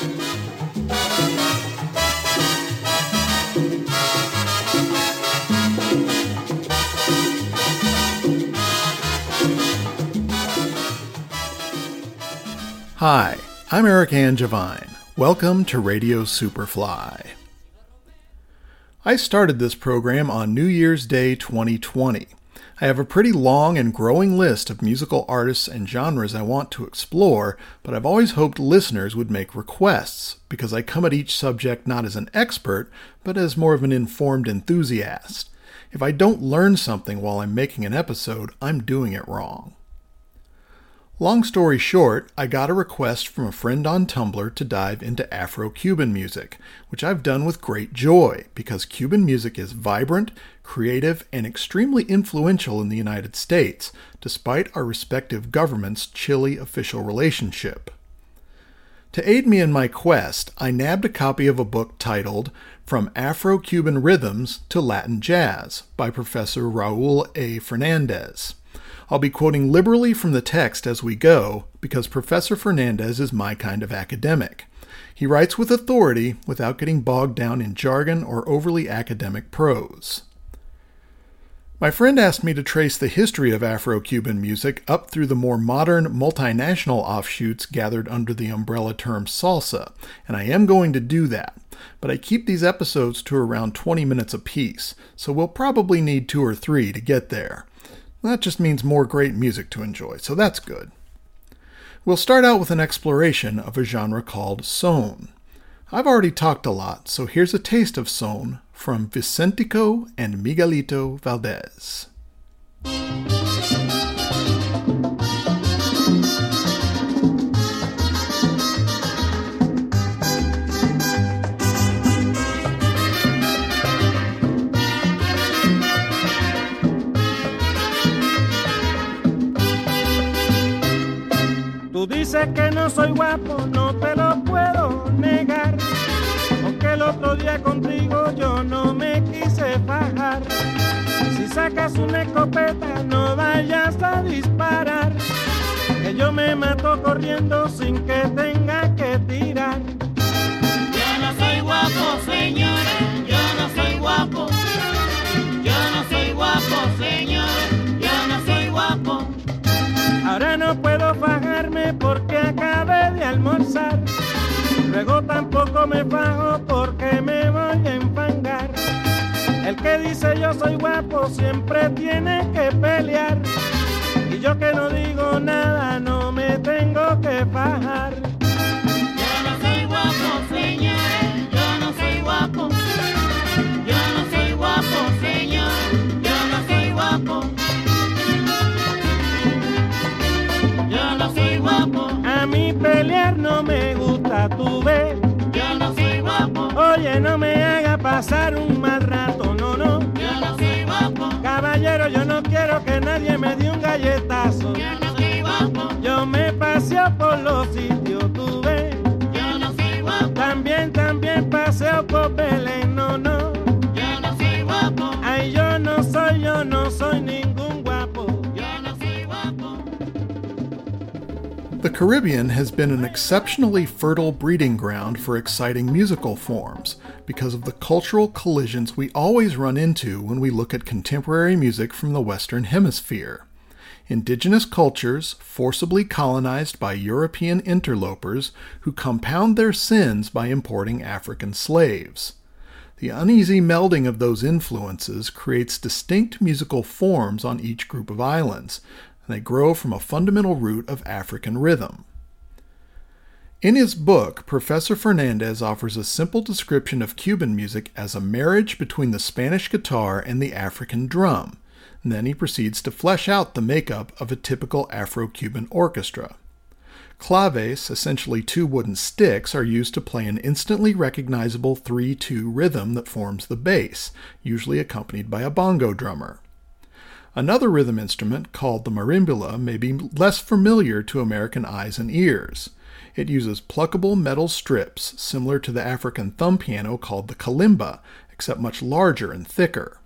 Hi, I'm Eric Angevine. Welcome to Radio Superfly. I started this program on New Year's Day 2020. I have a pretty long and growing list of musical artists and genres I want to explore, but I've always hoped listeners would make requests, because I come at each subject not as an expert, but as more of an informed enthusiast. If I don't learn something while I'm making an episode, I'm doing it wrong. Long story short, I got a request from a friend on Tumblr to dive into Afro Cuban music, which I've done with great joy because Cuban music is vibrant, creative, and extremely influential in the United States, despite our respective governments' chilly official relationship. To aid me in my quest, I nabbed a copy of a book titled From Afro Cuban Rhythms to Latin Jazz by Professor Raul A. Fernandez. I'll be quoting liberally from the text as we go because Professor Fernandez is my kind of academic. He writes with authority without getting bogged down in jargon or overly academic prose. My friend asked me to trace the history of Afro Cuban music up through the more modern multinational offshoots gathered under the umbrella term salsa, and I am going to do that. But I keep these episodes to around 20 minutes apiece, so we'll probably need two or three to get there. That just means more great music to enjoy, so that's good. We'll start out with an exploration of a genre called son. I've already talked a lot, so here's a taste of son from Vicentico and Miguelito Valdez. Tú dices que no soy guapo, no te lo negar. Porque el otro día contigo yo no me quise bajar. Si sacas una escopeta, no vayas a disparar. Que yo me mato corriendo sin que tenga que tirar. Yo no soy guapo, señora, yo no soy guapo. Yo no soy guapo, señora, yo no soy guapo. Ahora no puedo bajarme porque acabé de almorzar. Luego tampoco me bajo porque me voy a enfangar. El que dice yo soy guapo siempre tiene que pelear. Y yo que no digo nada no me tengo que bajar. Gusta, tú ves. yo no soy guapo, Oye, no me haga pasar un mal rato, no, no. yo no soy guapo, Caballero, yo no quiero que nadie me dé un galletazo. yo no soy guapo, Yo me paseo por los sitios, tú ves. yo no soy guapo, También, también paseo por Belén, no, no. yo no soy guapo, Ay, yo no soy, yo no soy ningún Caribbean has been an exceptionally fertile breeding ground for exciting musical forms because of the cultural collisions we always run into when we look at contemporary music from the Western Hemisphere. Indigenous cultures, forcibly colonized by European interlopers who compound their sins by importing African slaves. The uneasy melding of those influences creates distinct musical forms on each group of islands, and they grow from a fundamental root of African rhythm. In his book, Professor Fernandez offers a simple description of Cuban music as a marriage between the Spanish guitar and the African drum, and then he proceeds to flesh out the makeup of a typical Afro Cuban orchestra. Claves, essentially two wooden sticks, are used to play an instantly recognizable 3 2 rhythm that forms the bass, usually accompanied by a bongo drummer. Another rhythm instrument, called the marimbula, may be less familiar to American eyes and ears. It uses pluckable metal strips, similar to the African thumb piano called the kalimba, except much larger and thicker.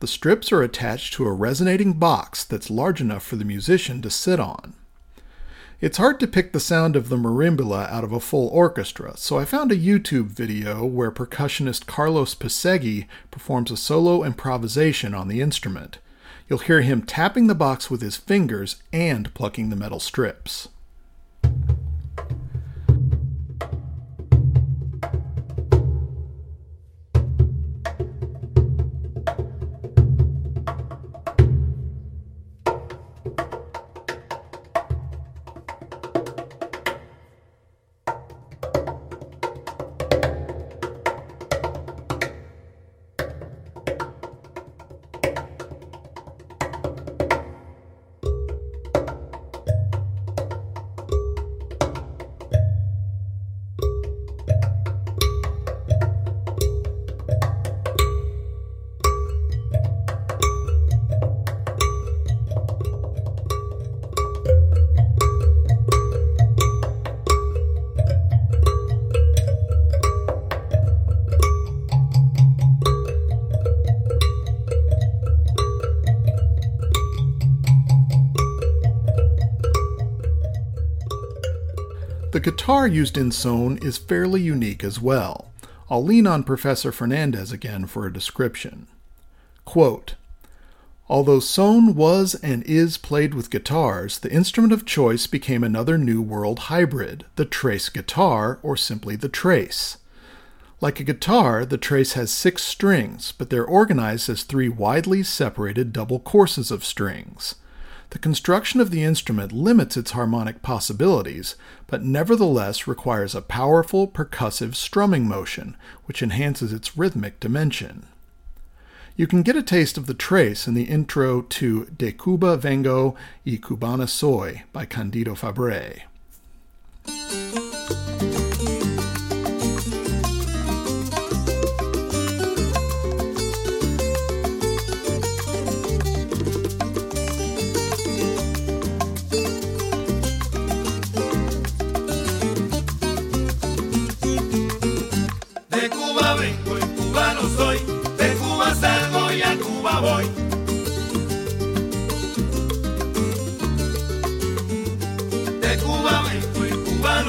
The strips are attached to a resonating box that's large enough for the musician to sit on. It's hard to pick the sound of the marimbula out of a full orchestra, so I found a YouTube video where percussionist Carlos Pesegui performs a solo improvisation on the instrument. You'll hear him tapping the box with his fingers and plucking the metal strips. Guitar used in Son is fairly unique as well. I'll lean on Professor Fernandez again for a description. Quote, Although Son was and is played with guitars, the instrument of choice became another New World hybrid, the tres guitar, or simply the tres. Like a guitar, the tres has six strings, but they're organized as three widely separated double courses of strings. The construction of the instrument limits its harmonic possibilities, but nevertheless requires a powerful percussive strumming motion, which enhances its rhythmic dimension. You can get a taste of the tres in the intro to De Cuba Vengo y Cubana Soy by Candido Fabre.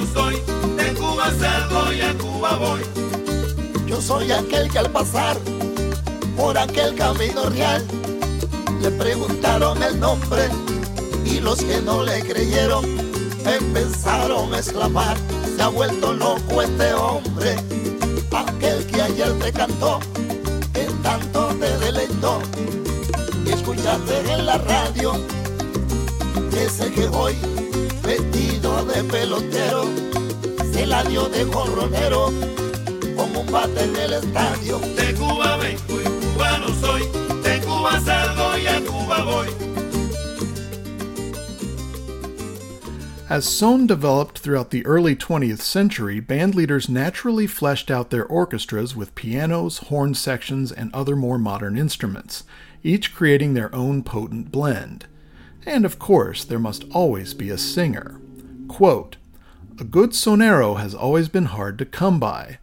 Cubano soy, de Cuba salgo y a Cuba voy. Yo soy aquel que al pasar por aquel camino real le preguntaron el nombre y los que no le creyeron empezaron a exclamar, se ha vuelto loco este hombre, aquel que ayer te cantó, que tanto te deleitó, y escuchaste en la radio, ese que hoy vestido de pelotero, se la dio de jorronero, con un bate en el estadio. De Cuba vengo y cubano soy, de Cuba salgo y a Cuba voy. As Son developed throughout the early 20th century, band leaders naturally fleshed out their orchestras with pianos, horn sections, and other more modern instruments, each creating their own potent blend. And of course, there must always be a singer. Quote, a good sonero has always been hard to come by.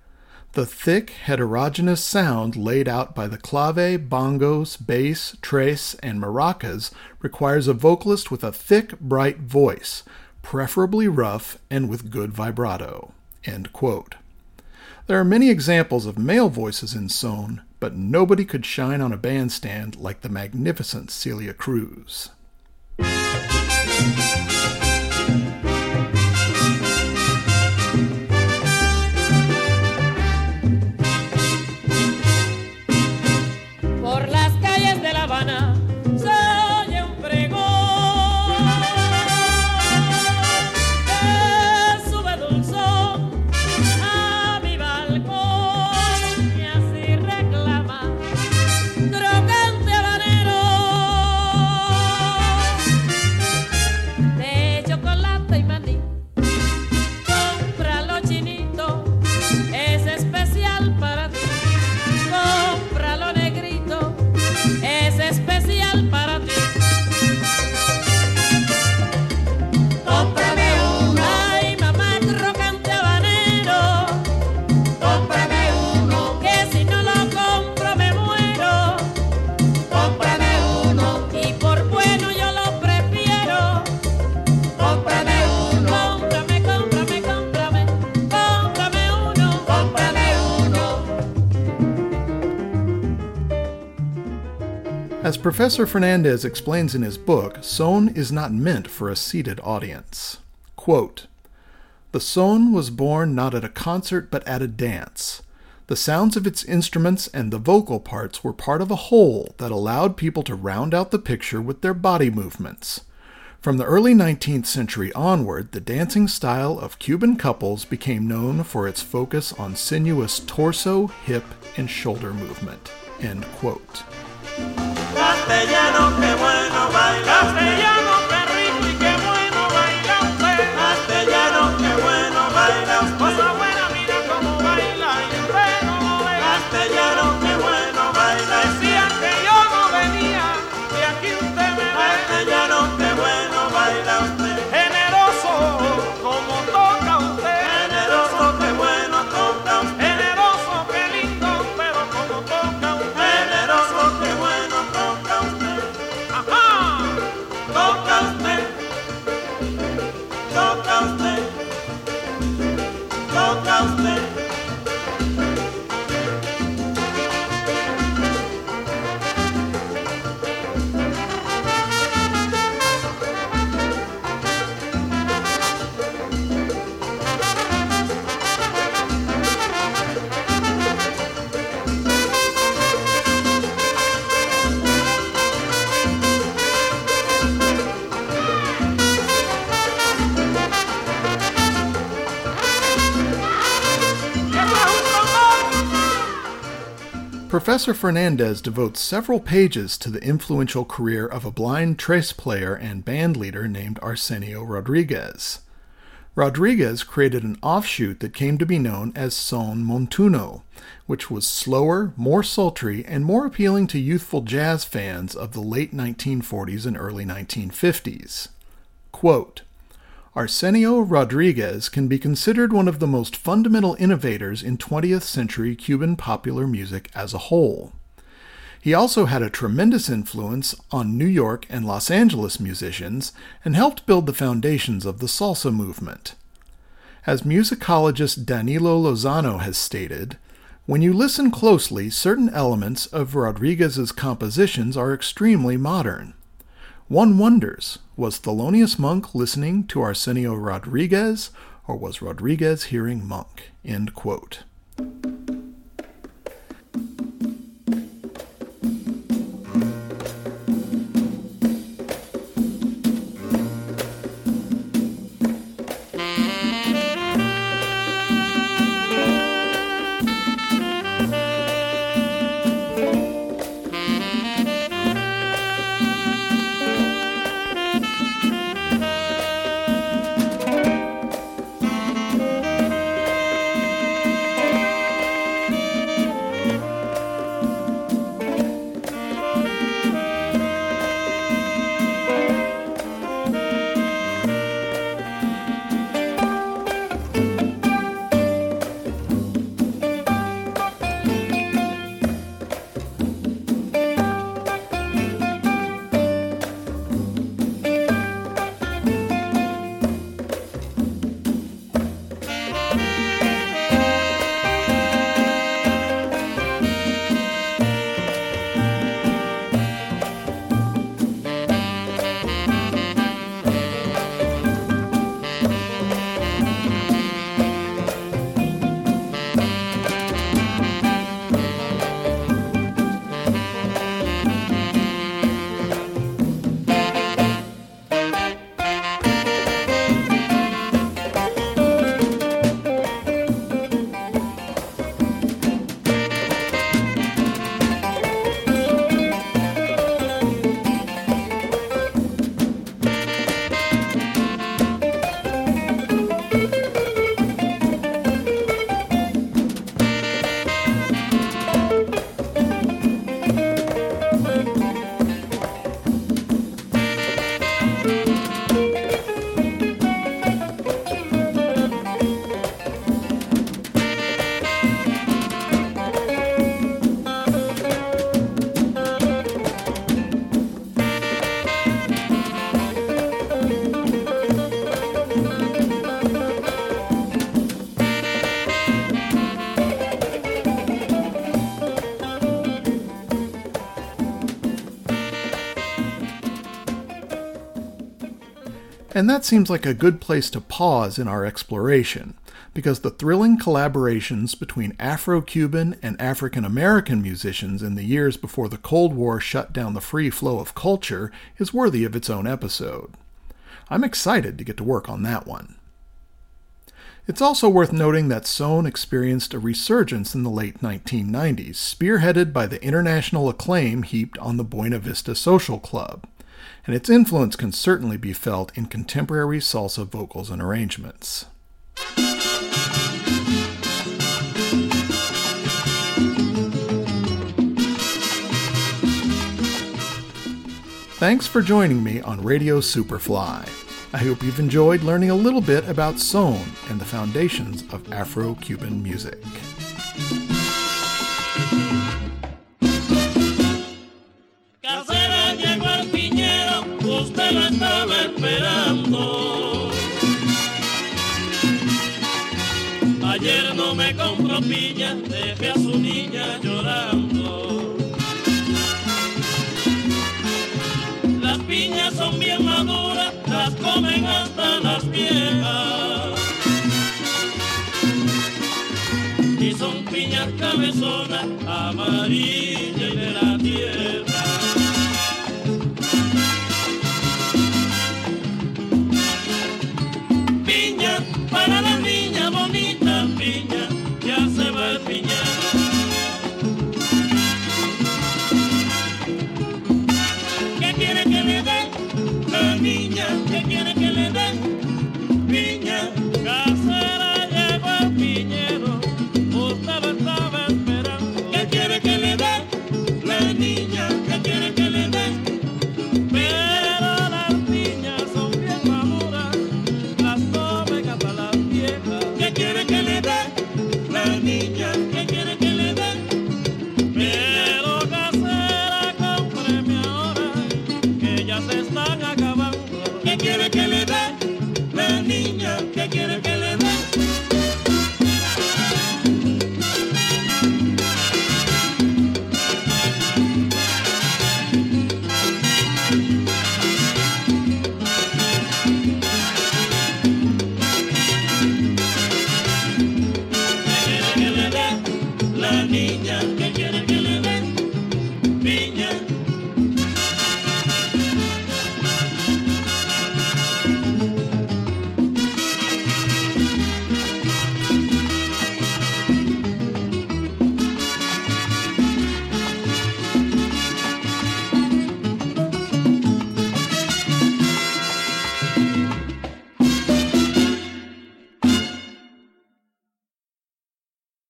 The thick, heterogeneous sound laid out by the clave, bongos, bass, tres, and maracas requires a vocalist with a thick, bright voice, preferably rough and with good vibrato. There are many examples of male voices in Son, but nobody could shine on a bandstand like the magnificent Celia Cruz. Professor Fernandez explains in his book, son is not meant for a seated audience. Quote, the son was born not at a concert but at a dance. The sounds of its instruments and the vocal parts were part of a whole that allowed people to round out the picture with their body movements. From the early 19th century onward, the dancing style of Cuban couples became known for its focus on sinuous torso, hip, and shoulder movement. End quote. Castellano, qué bueno baila. Castellano, Professor Fernandez devotes several pages to the influential career of a blind tres player and band leader named Arsenio Rodriguez. Rodriguez created an offshoot that came to be known as Son Montuno, which was slower, more sultry, and more appealing to youthful jazz fans of the late 1940s and early 1950s. Quote, Arsenio Rodriguez can be considered one of the most fundamental innovators in 20th century Cuban popular music as a whole. He also had a tremendous influence on New York and Los Angeles musicians and helped build the foundations of the salsa movement. As musicologist Danilo Lozano has stated, when you listen closely, certain elements of Rodriguez's compositions are extremely modern. One wonders, was Thelonious Monk listening to Arsenio Rodriguez, or was Rodriguez hearing Monk? End quote. And that seems like a good place to pause in our exploration, because the thrilling collaborations between Afro Cuban and African American musicians in the years before the Cold War shut down the free flow of culture is worthy of its own episode. I'm excited to get to work on that one. It's also worth noting that Son experienced a resurgence in the late 1990s, spearheaded by the international acclaim heaped on the Buena Vista Social Club, and its influence can certainly be felt in contemporary salsa vocals and arrangements. Thanks for joining me on Radio Superfly. I hope you've enjoyed learning a little bit about Son and the foundations of Afro Cuban music. Piña, dejé a su niña llorando. Las piñas son bien maduras, las comen hasta las viejas. Y son piñas cabezonas, amarillas